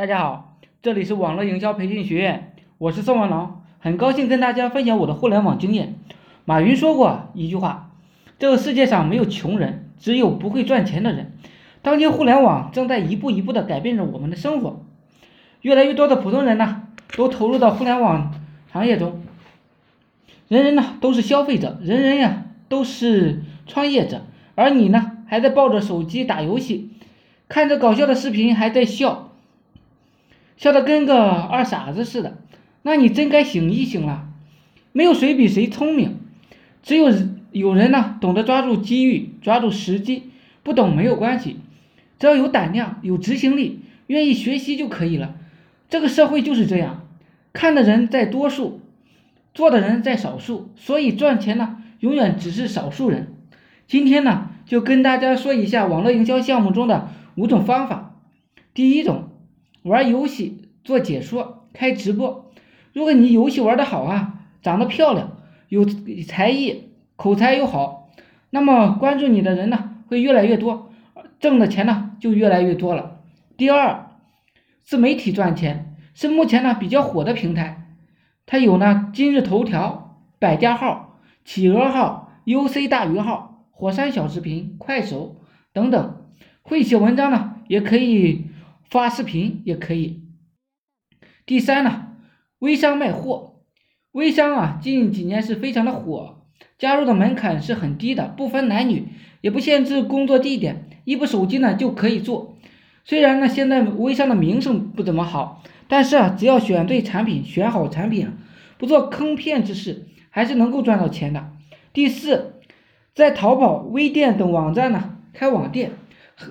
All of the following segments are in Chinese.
大家好，这里是网络营销培训学院，我是宋文龙，很高兴跟大家分享我的互联网经验。马云说过一句话：这个世界上没有穷人，只有不会赚钱的人。当今互联网正在一步一步的改变着我们的生活，越来越多的普通人呢，都投入到互联网行业中。人人呢都是消费者，人人呀都是创业者，而你呢还在抱着手机打游戏，看着搞笑的视频还在笑。笑得跟个二傻子似的，那你真该醒一醒了。没有谁比谁聪明，只有有人呢懂得抓住机遇，抓住时机。不懂没有关系，只要有胆量、有执行力、愿意学习就可以了。这个社会就是这样，看的人在多数，做的人在少数，所以赚钱呢永远只是少数人。今天呢就跟大家说一下网络营销项目中的五种方法。第一种。玩游戏、做解说、开直播。如果你游戏玩的好啊，长得漂亮，有才艺，口才又好，那么关注你的人呢会越来越多，挣的钱呢就越来越多了。第二，自媒体赚钱是目前呢比较火的平台，它有呢今日头条、百家号、企鹅号、UC 大鱼号、火山小视频、快手等等。会写文章呢也可以。发视频也可以。第三呢，微商卖货，微商啊，近几年是非常的火，加入的门槛是很低的，不分男女，也不限制工作地点，一部手机呢就可以做。虽然呢，现在微商的名声不怎么好，但是啊，只要选对产品，选好产品，不做坑骗之事，还是能够赚到钱的。第四，在淘宝、微店等网站呢开网店。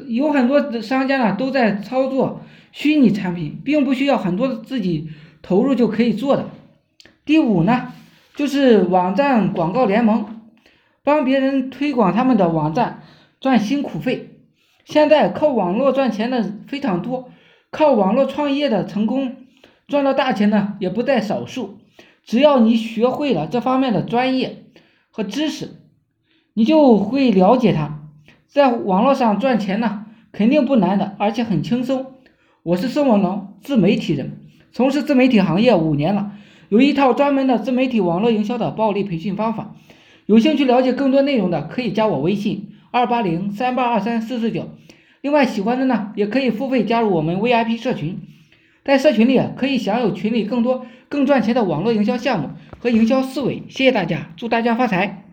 有很多商家呢都在操作虚拟产品，并不需要很多自己投入就可以做的。第五呢，就是网站广告联盟，帮别人推广他们的网站赚辛苦费。现在靠网络赚钱的非常多，靠网络创业的成功赚到大钱的也不在少数。只要你学会了这方面的专业和知识，你就会了解它。在网络上赚钱呢，肯定不难的，而且很轻松。我是宋文龙，自媒体人，从事自媒体行业五年了，有一套专门的自媒体网络营销的暴力培训方法。有兴趣了解更多内容的，可以加我微信二八零三八二三四四九。另外，喜欢的呢，也可以付费加入我们 VIP 社群，在社群里可以享有群里更多更赚钱的网络营销项目和营销思维。谢谢大家，祝大家发财！